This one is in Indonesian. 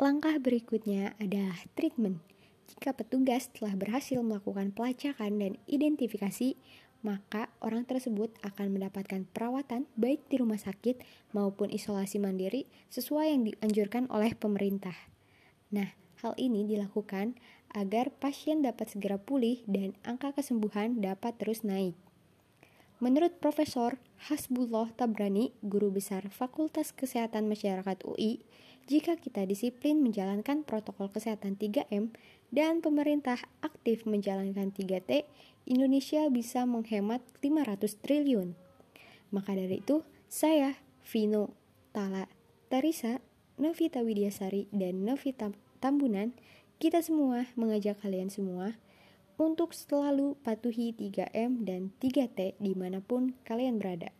Langkah berikutnya adalah treatment. Jika petugas telah berhasil melakukan pelacakan dan identifikasi, maka orang tersebut akan mendapatkan perawatan baik di rumah sakit maupun isolasi mandiri sesuai yang dianjurkan oleh pemerintah. Nah, hal ini dilakukan agar pasien dapat segera pulih dan angka kesembuhan dapat terus naik. Menurut Profesor Hasbullah Tabrani, guru besar Fakultas Kesehatan Masyarakat UI, jika kita disiplin menjalankan protokol kesehatan 3M dan pemerintah aktif menjalankan 3T, Indonesia bisa menghemat 500 triliun. Maka dari itu, saya, Vino, Tala, Tarisa, Novita Widyasari, dan Novita Tambunan, kita semua mengajak kalian semua untuk selalu patuhi 3M dan 3T di mana pun kalian berada.